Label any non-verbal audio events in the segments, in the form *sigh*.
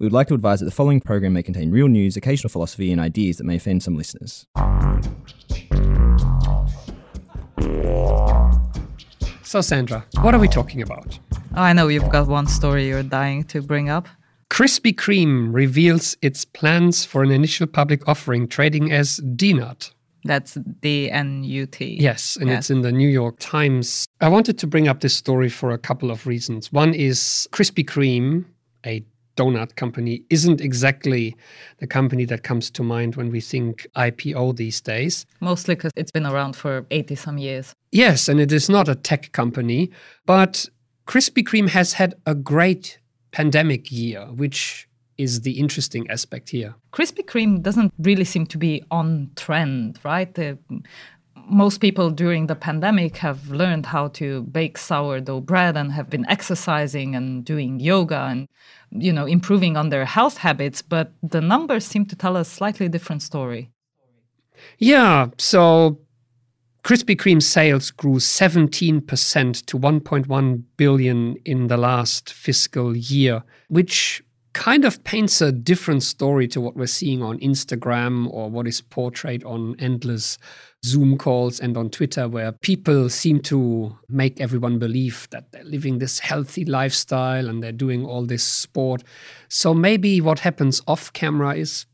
we would like to advise that the following program may contain real news, occasional philosophy, and ideas that may offend some listeners. So, Sandra, what are we talking about? Oh, I know you've got one story you're dying to bring up. Krispy Kreme reveals its plans for an initial public offering trading as DNUT. That's D N U T. Yes, and it's in the New York Times. I wanted to bring up this story for a couple of reasons. One is Krispy Kreme, a donut company, isn't exactly the company that comes to mind when we think IPO these days. Mostly because it's been around for 80 some years. Yes, and it is not a tech company, but Krispy Kreme has had a great pandemic year, which is the interesting aspect here. Krispy Kreme doesn't really seem to be on trend, right? The, most people during the pandemic have learned how to bake sourdough bread and have been exercising and doing yoga and you know improving on their health habits but the numbers seem to tell a slightly different story. Yeah so Krispy Kreme sales grew 17% to 1.1 billion in the last fiscal year, which kind of paints a different story to what we're seeing on Instagram or what is portrayed on endless Zoom calls and on Twitter, where people seem to make everyone believe that they're living this healthy lifestyle and they're doing all this sport. So maybe what happens off camera is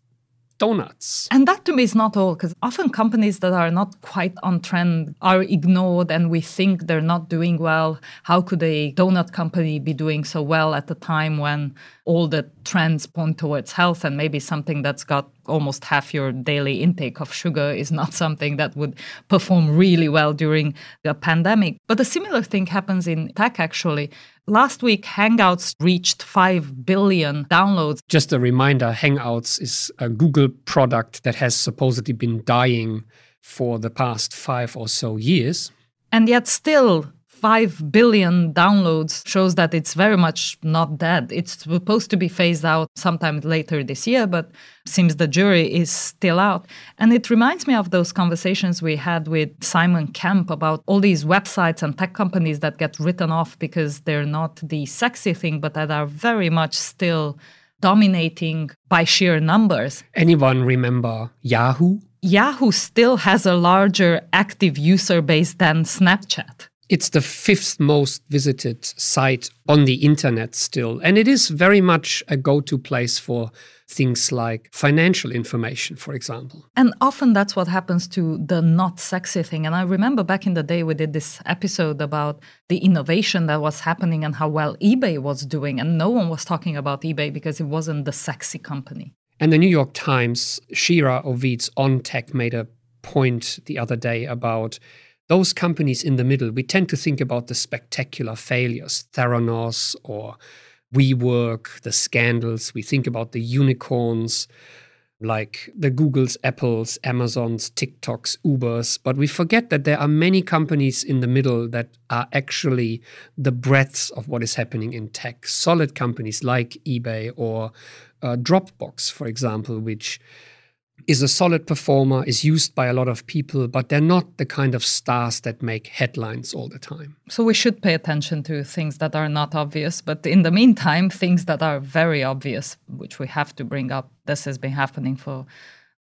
donuts. And that to me is not all, because often companies that are not quite on trend are ignored and we think they're not doing well. How could a donut company be doing so well at the time when all the trends point towards health and maybe something that's got almost half your daily intake of sugar is not *laughs* something that would perform really well during the pandemic. But a similar thing happens in tech actually. Last week, Hangouts reached 5 billion downloads. Just a reminder Hangouts is a Google product that has supposedly been dying for the past five or so years. And yet, still, 5 billion downloads shows that it's very much not dead. It's supposed to be phased out sometime later this year, but seems the jury is still out. And it reminds me of those conversations we had with Simon Kemp about all these websites and tech companies that get written off because they're not the sexy thing, but that are very much still dominating by sheer numbers. Anyone remember Yahoo? Yahoo still has a larger active user base than Snapchat. It's the fifth most visited site on the internet still. And it is very much a go to place for things like financial information, for example. And often that's what happens to the not sexy thing. And I remember back in the day, we did this episode about the innovation that was happening and how well eBay was doing. And no one was talking about eBay because it wasn't the sexy company. And the New York Times, Shira Ovide's on tech made a point the other day about those companies in the middle, we tend to think about the spectacular failures, Theranos or WeWork, the scandals. We think about the unicorns like the Googles, Apples, Amazons, TikToks, Ubers, but we forget that there are many companies in the middle that are actually the breadths of what is happening in tech. Solid companies like eBay or uh, Dropbox, for example, which is a solid performer, is used by a lot of people, but they're not the kind of stars that make headlines all the time. So we should pay attention to things that are not obvious, but in the meantime, things that are very obvious, which we have to bring up. This has been happening for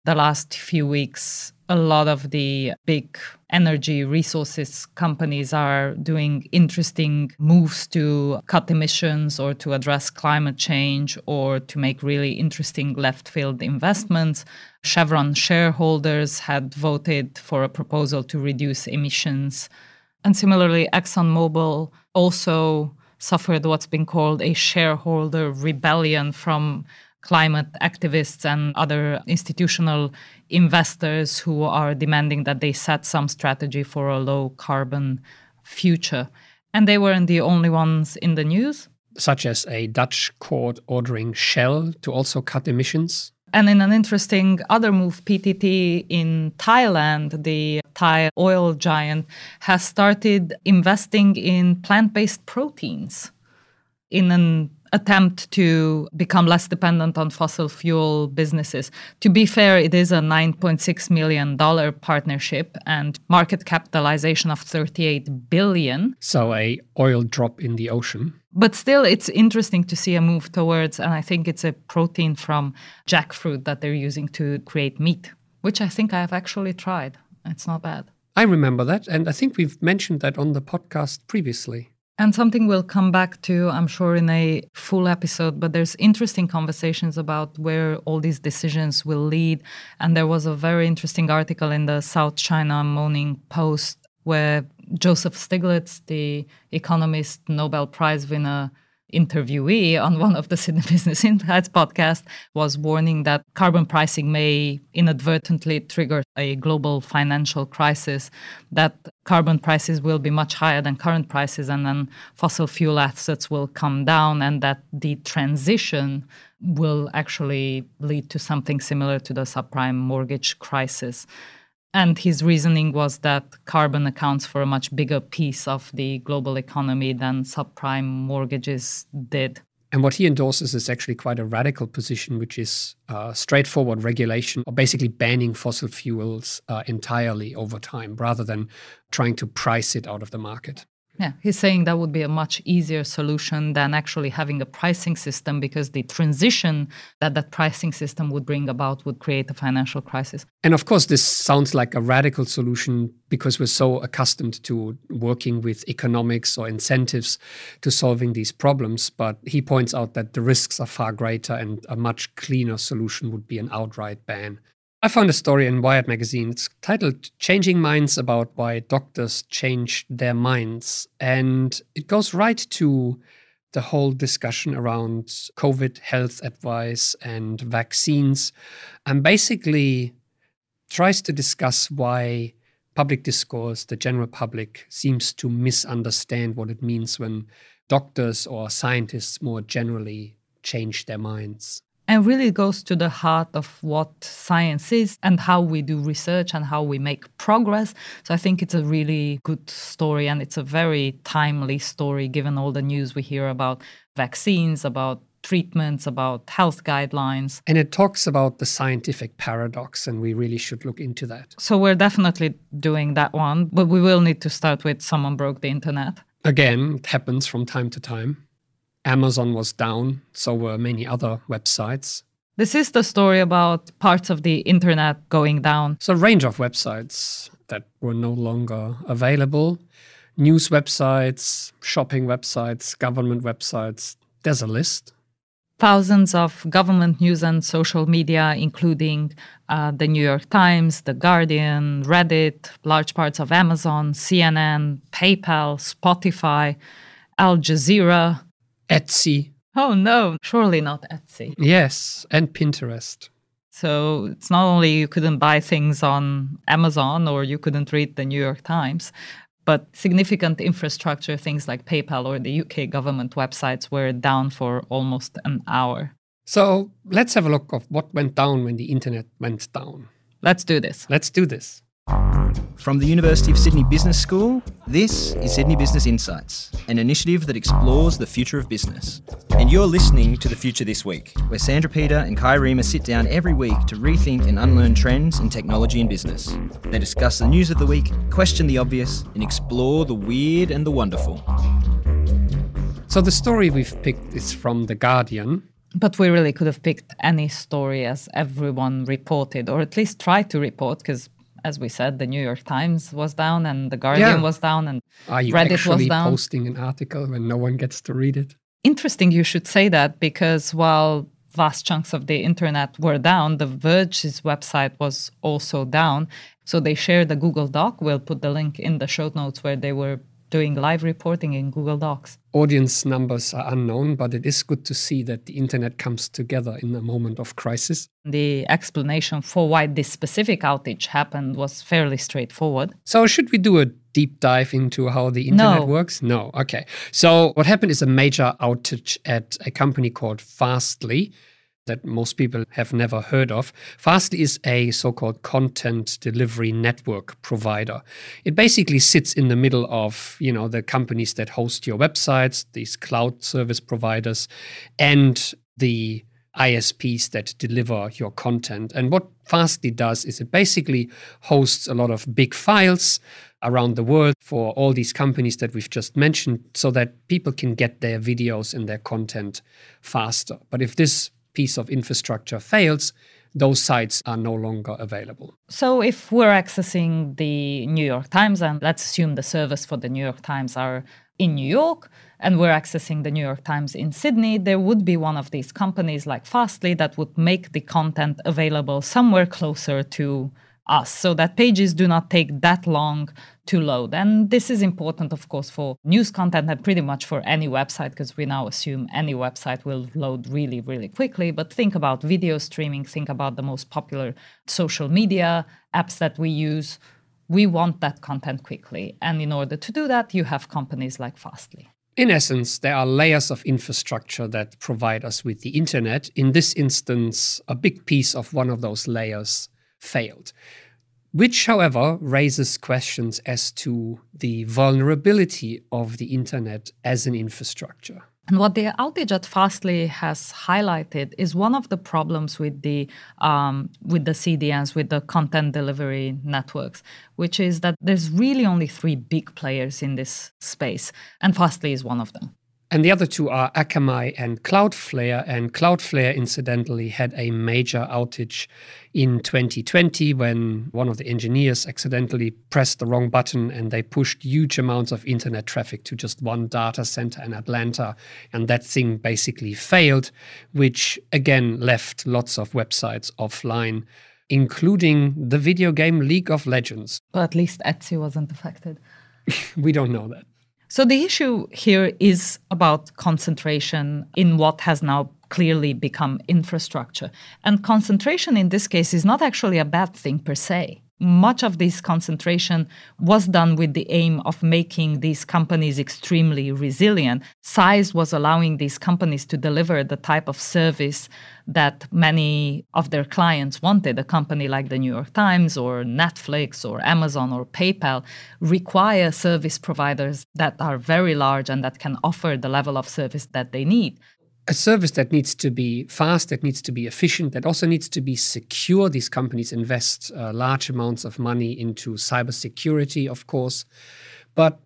the last few weeks, a lot of the big energy resources companies are doing interesting moves to cut emissions or to address climate change or to make really interesting left field investments. Chevron shareholders had voted for a proposal to reduce emissions. And similarly, ExxonMobil also suffered what's been called a shareholder rebellion from climate activists and other institutional investors who are demanding that they set some strategy for a low carbon future. And they weren't the only ones in the news. Such as a Dutch court ordering Shell to also cut emissions. And in an interesting other move, PTT in Thailand, the Thai oil giant, has started investing in plant based proteins in an attempt to become less dependent on fossil fuel businesses. To be fair, it is a $9.6 million partnership and market capitalization of 38 billion. So a oil drop in the ocean. But still, it's interesting to see a move towards, and I think it's a protein from jackfruit that they're using to create meat, which I think I have actually tried. It's not bad. I remember that. And I think we've mentioned that on the podcast previously. And something we'll come back to, I'm sure, in a full episode, but there's interesting conversations about where all these decisions will lead. And there was a very interesting article in the South China Morning Post where Joseph Stiglitz, the economist Nobel Prize winner, interviewee on *laughs* one of the Sydney Business Insights podcast was warning that carbon pricing may inadvertently trigger a global financial crisis, that carbon prices will be much higher than current prices, and then fossil fuel assets will come down, and that the transition will actually lead to something similar to the subprime mortgage crisis. And his reasoning was that carbon accounts for a much bigger piece of the global economy than subprime mortgages did. And what he endorses is actually quite a radical position, which is uh, straightforward regulation or basically banning fossil fuels uh, entirely over time rather than trying to price it out of the market. Yeah, he's saying that would be a much easier solution than actually having a pricing system because the transition that that pricing system would bring about would create a financial crisis. And of course, this sounds like a radical solution because we're so accustomed to working with economics or incentives to solving these problems. But he points out that the risks are far greater and a much cleaner solution would be an outright ban. I found a story in Wired magazine. It's titled Changing Minds About Why Doctors Change Their Minds. And it goes right to the whole discussion around COVID health advice and vaccines, and basically tries to discuss why public discourse, the general public, seems to misunderstand what it means when doctors or scientists more generally change their minds and really goes to the heart of what science is and how we do research and how we make progress. So I think it's a really good story and it's a very timely story given all the news we hear about vaccines, about treatments, about health guidelines. And it talks about the scientific paradox, and we really should look into that. So we're definitely doing that one, but we will need to start with someone broke the internet. Again, it happens from time to time. Amazon was down, so were many other websites. This is the story about parts of the internet going down. So, a range of websites that were no longer available news websites, shopping websites, government websites. There's a list. Thousands of government news and social media, including uh, the New York Times, The Guardian, Reddit, large parts of Amazon, CNN, PayPal, Spotify, Al Jazeera, Etsy. Oh no, surely not Etsy. Yes, and Pinterest. So it's not only you couldn't buy things on Amazon or you couldn't read the New York Times, but significant infrastructure, things like PayPal or the UK government websites, were down for almost an hour. So let's have a look of what went down when the internet went down. Let's do this. Let's do this. From the University of Sydney Business School, this is Sydney Business Insights, an initiative that explores the future of business. And you're listening to The Future This Week, where Sandra Peter and Kai Riemer sit down every week to rethink and unlearn trends in technology and business. They discuss the news of the week, question the obvious, and explore the weird and the wonderful. So the story we've picked is from The Guardian. But we really could have picked any story as everyone reported, or at least tried to report, because as we said, the New York Times was down and the Guardian yeah. was down and Are you Reddit actually was down. posting an article when no one gets to read it? Interesting you should say that because while vast chunks of the internet were down, The Verge's website was also down. So they shared a Google Doc. We'll put the link in the show notes where they were doing live reporting in Google Docs. Audience numbers are unknown, but it is good to see that the internet comes together in a moment of crisis. The explanation for why this specific outage happened was fairly straightforward. So, should we do a deep dive into how the internet no. works? No. Okay. So, what happened is a major outage at a company called Fastly. That most people have never heard of. Fastly is a so called content delivery network provider. It basically sits in the middle of you know, the companies that host your websites, these cloud service providers, and the ISPs that deliver your content. And what Fastly does is it basically hosts a lot of big files around the world for all these companies that we've just mentioned so that people can get their videos and their content faster. But if this piece of infrastructure fails, those sites are no longer available. So, if we're accessing the New York Times, and let's assume the servers for the New York Times are in New York, and we're accessing the New York Times in Sydney, there would be one of these companies like Fastly that would make the content available somewhere closer to us so that pages do not take that long to load. And this is important, of course, for news content and pretty much for any website, because we now assume any website will load really, really quickly. But think about video streaming, think about the most popular social media apps that we use. We want that content quickly. And in order to do that, you have companies like Fastly. In essence, there are layers of infrastructure that provide us with the internet. In this instance, a big piece of one of those layers failed, which, however, raises questions as to the vulnerability of the internet as an infrastructure. And what the outage at Fastly has highlighted is one of the problems with the um, with the CDNs, with the content delivery networks, which is that there's really only three big players in this space, and Fastly is one of them. And the other two are Akamai and Cloudflare. And Cloudflare, incidentally, had a major outage in 2020 when one of the engineers accidentally pressed the wrong button and they pushed huge amounts of internet traffic to just one data center in Atlanta. And that thing basically failed, which again left lots of websites offline, including the video game League of Legends. But at least Etsy wasn't affected. *laughs* we don't know that. So the issue here is about concentration in what has now clearly become infrastructure. And concentration in this case is not actually a bad thing per se much of this concentration was done with the aim of making these companies extremely resilient. Size was allowing these companies to deliver the type of service that many of their clients wanted. A company like the New York Times or Netflix or Amazon or PayPal require service providers that are very large and that can offer the level of service that they need a service that needs to be fast, that needs to be efficient, that also needs to be secure. These companies invest uh, large amounts of money into cybersecurity, of course, but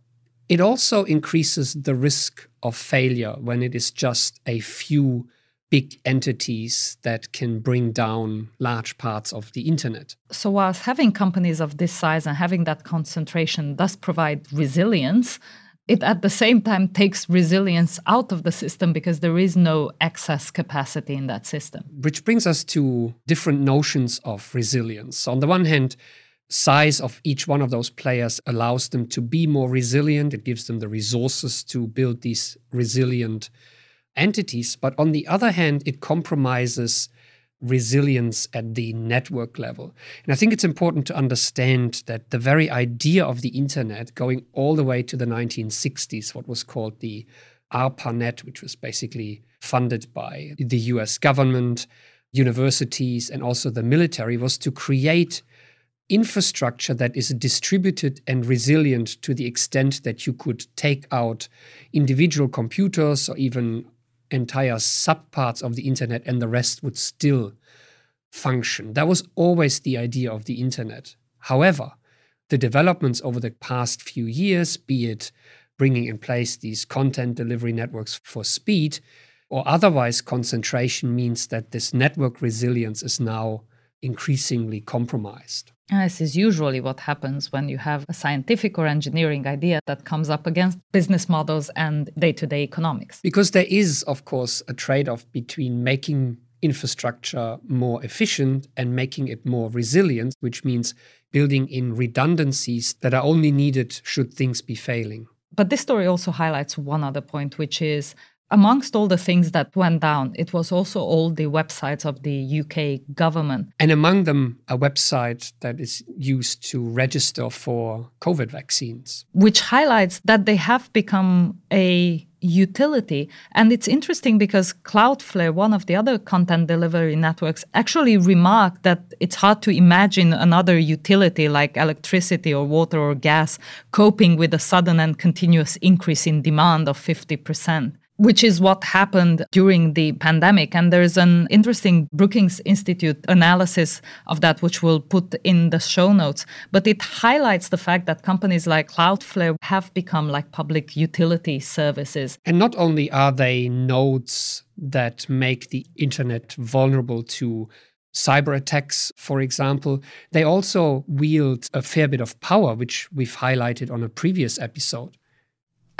it also increases the risk of failure when it is just a few big entities that can bring down large parts of the internet. So, whilst having companies of this size and having that concentration does provide resilience, it at the same time takes resilience out of the system because there is no excess capacity in that system. Which brings us to different notions of resilience. On the one hand, size of each one of those players allows them to be more resilient it gives them the resources to build these resilient entities but on the other hand it compromises resilience at the network level. And I think it's important to understand that the very idea of the internet, going all the way to the 1960s, what was called the ARPANET, which was basically funded by the US government, universities, and also the military, was to create infrastructure that is distributed and resilient to the extent that you could take out individual computers or even entire subparts of the internet and the rest would still function. That was always the idea of the internet. However, the developments over the past few years, be it bringing in place these content delivery networks for speed or otherwise concentration, means that this network resilience is now increasingly compromised. Uh, this is usually what happens when you have a scientific or engineering idea that comes up against business models and day to day economics. Because there is, of course, a trade off between making infrastructure more efficient and making it more resilient, which means building in redundancies that are only needed should things be failing. But this story also highlights one other point, which is amongst all the things that went down, it was also all the websites of the UK government. And among them, a website that is used to register for COVID vaccines. Which highlights that they have become a utility. And it's interesting because Cloudflare, one of the other content delivery networks, actually remarked that it's hard to imagine another utility like electricity or water or gas coping with a sudden and continuous increase in demand of 50% which is what happened during the pandemic. And there's an interesting Brookings Institute analysis of that, which we'll put in the show notes. But it highlights the fact that companies like Cloudflare have become like public utility services. And not only are they nodes that make the internet vulnerable to cyber attacks, for example, they also wield a fair bit of power, which we've highlighted on a previous episode.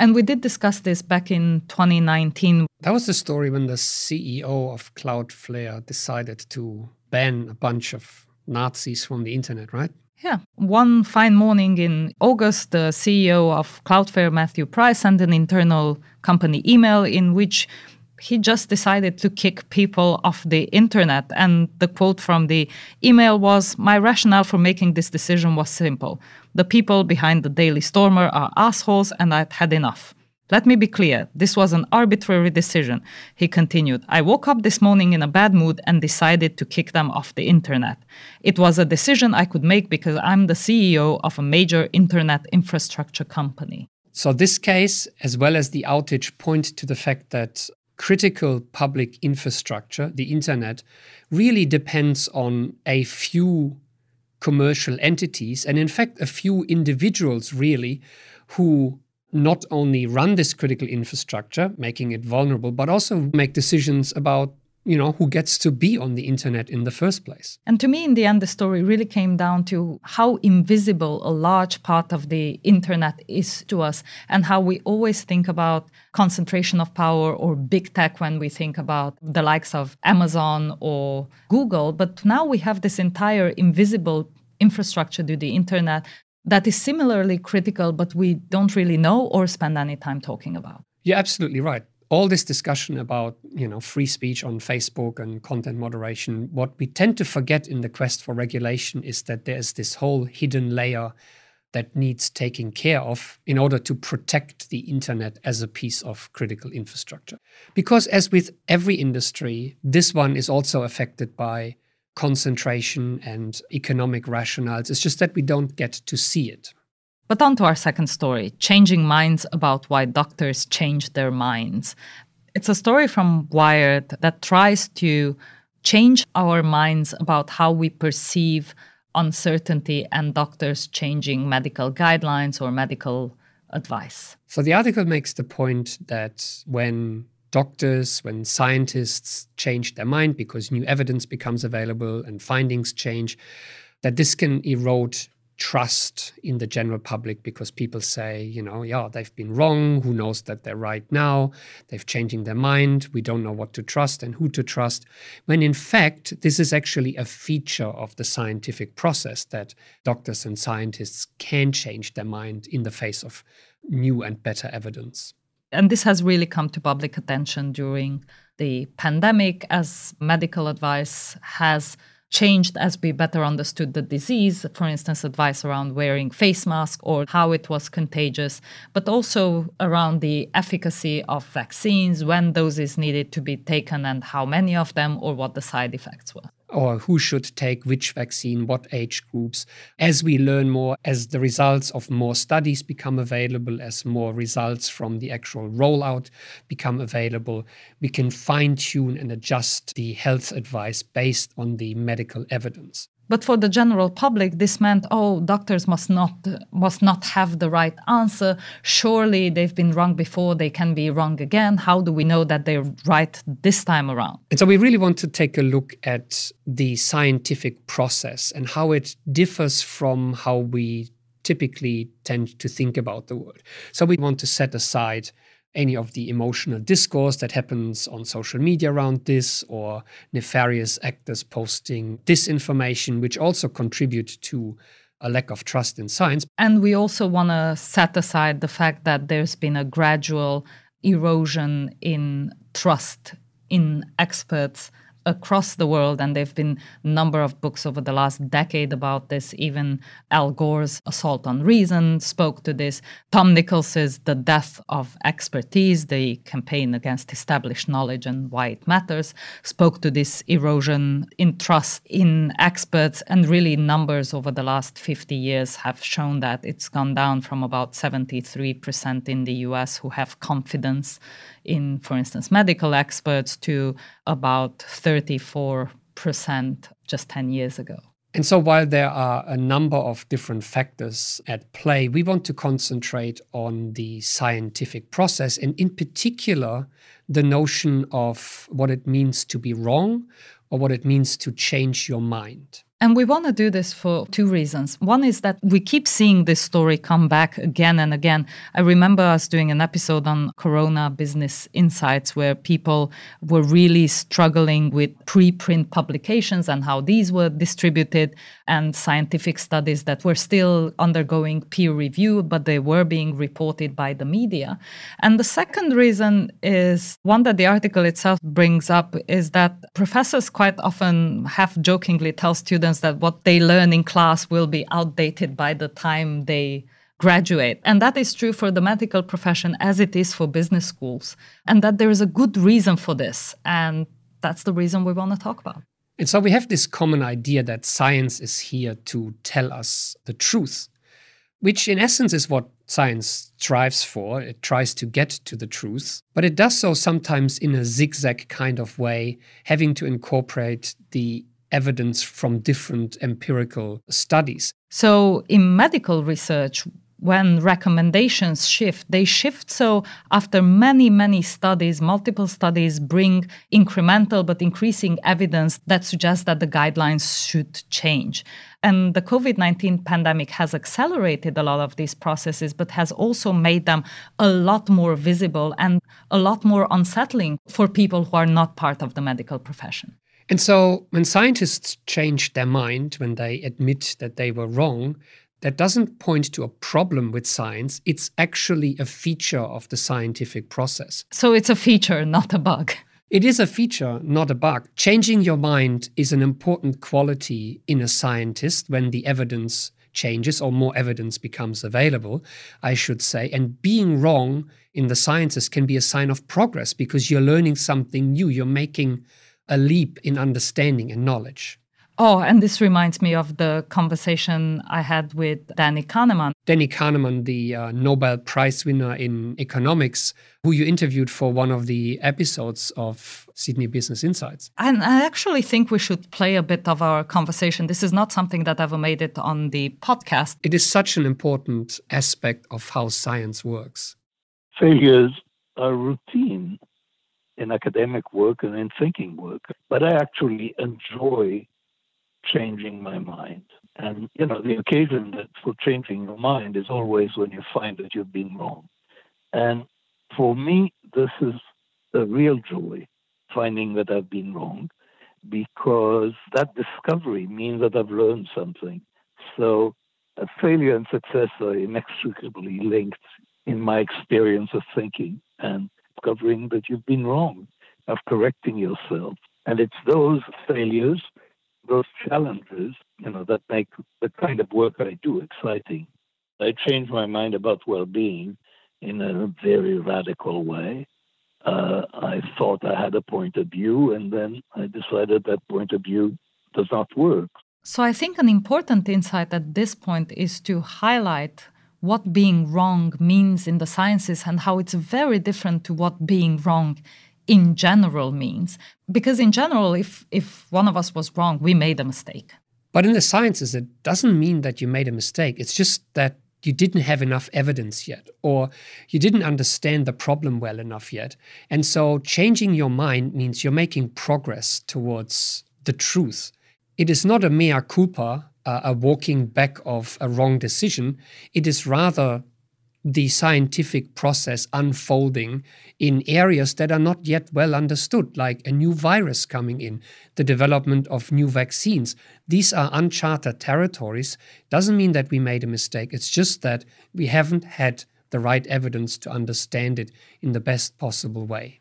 And we did discuss this back in 2019. That was the story when the CEO of Cloudflare decided to ban a bunch of Nazis from the internet, right? Yeah. One fine morning in August, the CEO of Cloudflare, Matthew Prince, sent an internal company email in which he just decided to kick people off the internet. And the quote from the email was My rationale for making this decision was simple. The people behind the Daily Stormer are assholes, and I'd had enough. Let me be clear, this was an arbitrary decision. He continued, I woke up this morning in a bad mood and decided to kick them off the internet. It was a decision I could make because I'm the CEO of a major internet infrastructure company. So, this case, as well as the outage, point to the fact that critical public infrastructure, the internet, really depends on a few commercial entities, and in fact, a few individuals really who not only run this critical infrastructure, making it vulnerable, but also make decisions about you know who gets to be on the internet in the first place. And to me in the end the story really came down to how invisible a large part of the internet is to us and how we always think about concentration of power or big tech when we think about the likes of amazon or google. But now we have this entire invisible infrastructure to the internet that is similarly critical but we don't really know or spend any time talking about. You're absolutely right all this discussion about you know free speech on Facebook and content moderation, what we tend to forget in the quest for regulation is that there's this whole hidden layer that needs taking care of in order to protect the internet as a piece of critical infrastructure. Because as with every industry, this one is also affected by concentration and economic rationales. It's just that we don't get to see it. But on to our second story changing minds about why doctors change their minds. It's a story from Wired that tries to change our minds about how we perceive uncertainty and doctors changing medical guidelines or medical advice. So the article makes the point that when doctors, when scientists change their mind because new evidence becomes available and findings change, that this can erode trust in the general public because people say, you know, yeah, they've been wrong. Who knows that they're right now? They've changing their mind. We don't know what to trust and who to trust. When in fact, this is actually a feature of the scientific process that doctors and scientists can change their mind in the face of new and better evidence. And this has really come to public attention during the pandemic as medical advice has changed as we better understood the disease, for instance, advice around wearing face mask or how it was contagious, but also around the efficacy of vaccines, when doses needed to be taken and how many of them or what the side effects were or who should take which vaccine, what age groups. As we learn more, as the results of more studies become available, as more results from the actual rollout become available, we can fine tune and adjust the health advice based on the medical evidence. But for the general public, this meant, oh, doctors must not must not have the right answer. Surely they've been wrong before; they can be wrong again. How do we know that they're right this time around? And so we really want to take a look at the scientific process and how it differs from how we typically tend to think about the world. So we want to set aside any of the emotional discourse that happens on social media around this or nefarious actors posting disinformation, which also contribute to a lack of trust in science. And we also want to set aside the fact that there's been a gradual erosion in trust in experts across the world and there've been a number of books over the last decade about this. Even al gore's assault on reason spoke to this. Tom nichols's the death of expertise the campaign against established knowledge and why it matters spoke to this erosion in trust in experts and really numbers over the last 50 years have shown that it's gone down from about 73% in the us who have confidence in, for instance, medical experts to about 34% just 10 years ago. And so, while there are a number of different factors at play, we want to concentrate on the scientific process and, in particular, the notion of what it means to be wrong or what it means to change your mind. And we want to do this for two reasons. One is that we keep seeing this story come back again and again. I remember us doing an episode on Corona Business Insights where people were really struggling with preprint publications and how these were distributed and scientific studies that were still undergoing peer review, but they were being reported by the media. And the second reason is one that the article itself brings up is that professors quite often half jokingly tell students that what they learn in class will be outdated by the time they graduate. And that is true for the medical profession as it is for business schools. And that there is a good reason for this. And that's the reason we want to talk about. And so we have this common idea that science is here to tell us the truth, which in essence is what science strives for. It tries to get to the truth, but it does so sometimes in a zigzag kind of way, having to incorporate the evidence from different empirical studies. So, in medical research, when recommendations shift, they shift so after many, many studies, multiple studies bring incremental but increasing evidence that suggests that the guidelines should change. And the COVID 19 pandemic has accelerated a lot of these processes, but has also made them a lot more visible and a lot more unsettling for people who are not part of the medical profession. And so when scientists change their mind, when they admit that they were wrong, that doesn't point to a problem with science. It's actually a feature of the scientific process. So it's a feature, not a bug. It is a feature, not a bug. Changing your mind is an important quality in a scientist when the evidence changes or more evidence becomes available, I should say. And being wrong in the sciences can be a sign of progress because you're learning something new. You're making a leap in understanding and knowledge. Oh, and this reminds me of the conversation I had with Danny Kahneman. Danny Kahneman, the uh, Nobel Prize winner in economics, who you interviewed for one of the episodes of Sydney Business Insights. And I actually think we should play a bit of our conversation. This is not something that ever made it on the podcast. It is such an important aspect of how science works. Failures are routine in academic work and in thinking work, but I actually enjoy changing my mind. And you know, the occasion that for changing your mind is always when you find that you've been wrong. And for me, this is a real joy, finding that I've been wrong, because that discovery means that I've learned something. So, failure and success are inextricably linked in my experience of thinking. And discovering that you've been wrong, of correcting yourself. And it's those failures, those challenges, you know, that make the kind of work I do exciting. I changed my mind about well-being in a very radical way. Uh, I thought I had a point of view, and then I decided that point of view does not work. So I think an important insight at this point is to highlight what being wrong means in the sciences and how it's very different to what being wrong in general means. Because in general, if, if one of us was wrong, we made a mistake. But in the sciences, it doesn't mean that you made a mistake. It's just that you didn't have enough evidence yet, or you didn't understand the problem well enough yet. And so changing your mind means you're making progress towards the truth. It is not a mea culpa uh, a walking back of a wrong decision. It is rather the scientific process unfolding in areas that are not yet well understood, like a new virus coming in, the development of new vaccines. These are uncharted territories. Doesn't mean that we made a mistake. It's just that we haven't had the right evidence to understand it in the best possible way.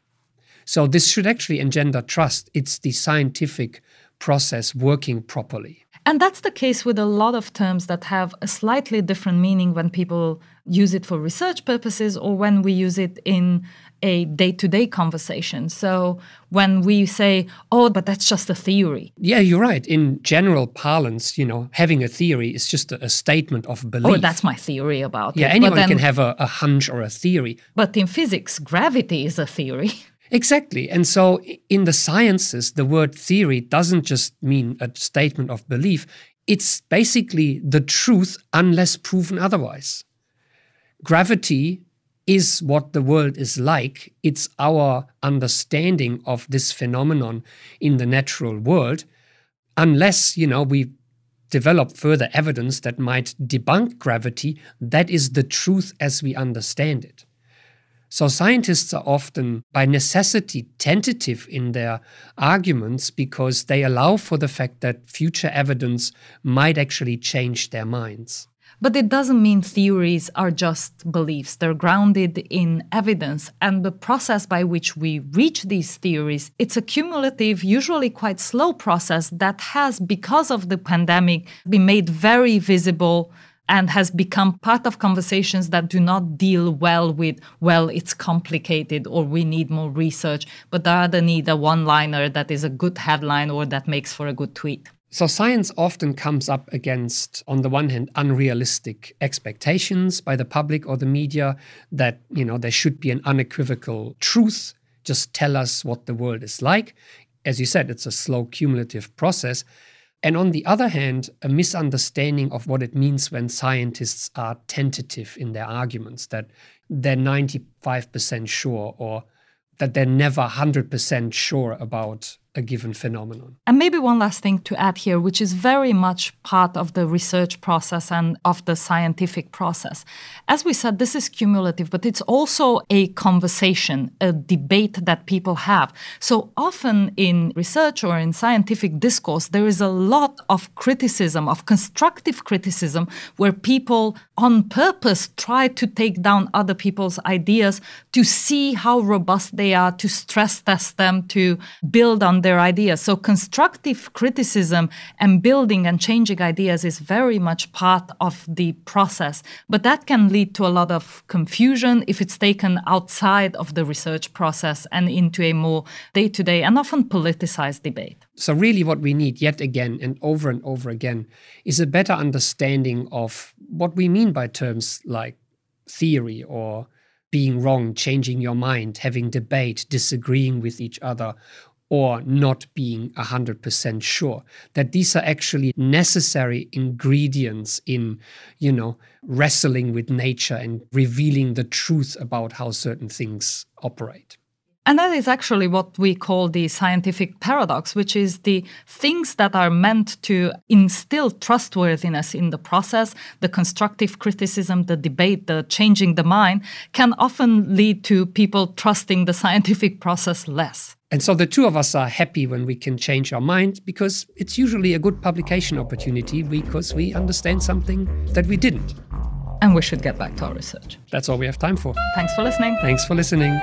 So this should actually engender trust. It's the scientific process working properly. And that's the case with a lot of terms that have a slightly different meaning when people use it for research purposes or when we use it in a day to day conversation. So when we say, oh, but that's just a theory. Yeah, you're right. In general parlance, you know, having a theory is just a, a statement of belief. Oh, that's my theory about yeah, it. anyone then, can have a, a hunch or a theory. But in physics, gravity is a theory. *laughs* Exactly. And so in the sciences, the word theory doesn't just mean a statement of belief, it's basically the truth unless proven otherwise. Gravity is what the world is like. It's our understanding of this phenomenon in the natural world. Unless, you know, we develop further evidence that might debunk gravity, that is the truth as we understand it. So scientists are often, by necessity, tentative in their arguments because they allow for the fact that future evidence might actually change their minds. But it doesn't mean theories are just beliefs. They're grounded in evidence. And the process by which we reach these theories, it's a cumulative, usually quite slow process that has, because of the pandemic, been made very visible and has become part of conversations that do not deal well with, well, it's complicated or we need more research, but rather need a one liner that is a good headline or that makes for a good tweet. So, science often comes up against, on the one hand, unrealistic expectations by the public or the media that, you know, there should be an unequivocal truth, just tell us what the world is like. As you said, it's a slow cumulative process. And on the other hand, a misunderstanding of what it means when scientists are tentative in their arguments, that they're 95% sure or that they're never 100% sure about a given phenomenon. And maybe one last thing to add here, which is very much part of the research process and of the scientific process. As we said, this is cumulative, but it's also a conversation, a debate that people have. So often in research or in scientific discourse, there is a lot of criticism, of constructive criticism, where people on purpose try to take down other people's ideas to see how robust they are, to stress test them, to build on their ideas. So constructive criticism and building and changing ideas is very much part of the process. But that can lead to a lot of confusion if it's taken outside of the research process and into a more day to day and often politicized debate. So, really, what we need yet again and over and over again is a better understanding of what we mean by terms like theory or being wrong, changing your mind, having debate, disagreeing with each other, or not being 100% sure that these are actually necessary ingredients in you know wrestling with nature and revealing the truth about how certain things operate and that is actually what we call the scientific paradox, which is the things that are meant to instill trustworthiness in the process, the constructive criticism, the debate, the changing the mind, can often lead to people trusting the scientific process less. And so the two of us are happy when we can change our mind because it's usually a good publication opportunity because we understand something that we didn't. And we should get back to our research. That's all we have time for. Thanks for listening. Thanks for listening.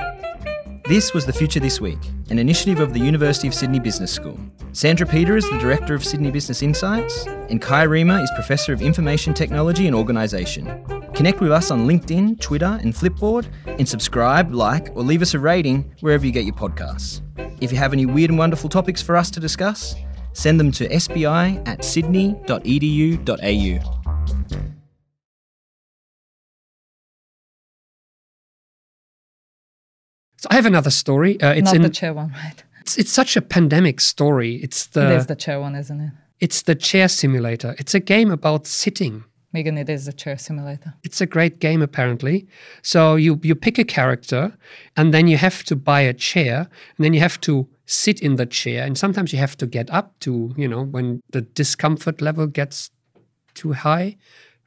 This was The Future This Week, an initiative of the University of Sydney Business School. Sandra Peter is the Director of Sydney Business Insights, and Kai Riemer is Professor of Information Technology and Organisation. Connect with us on LinkedIn, Twitter, and Flipboard, and subscribe, like, or leave us a rating wherever you get your podcasts. If you have any weird and wonderful topics for us to discuss, send them to sbi at sydney.edu.au. So I have another story. Uh, it's Not in, the chair one, right? It's, it's such a pandemic story. It's the it is the chair one, isn't it? it's the chair simulator. It's a game about sitting. Megan, it is a chair simulator. It's a great game apparently. So you you pick a character and then you have to buy a chair and then you have to sit in the chair and sometimes you have to get up to, you know, when the discomfort level gets too high.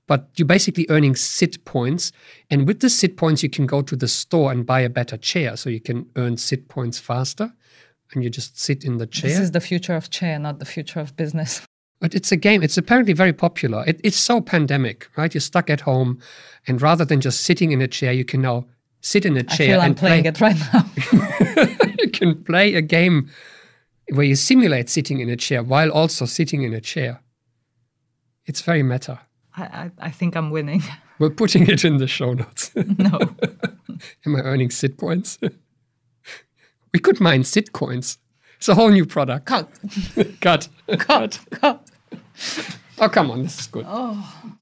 But you're basically earning sit points. And with the sit points, you can go to the store and buy a better chair. So you can earn sit points faster. And you just sit in the chair. This is the future of chair, not the future of business. *laughs* But it's a game. It's apparently very popular. It, it's so pandemic, right? You're stuck at home, and rather than just sitting in a chair, you can now sit in a chair feel I'm and playing play. it right now. *laughs* you can play a game where you simulate sitting in a chair while also sitting in a chair. It's very meta. I, I, I think I'm winning. *laughs* We're putting it in the show notes. no. *laughs* Am I earning sit points? we could mine sit coins. It's a whole new product. Cut. Cut. Cut. Cut. Oh, come on. This is good. Oh.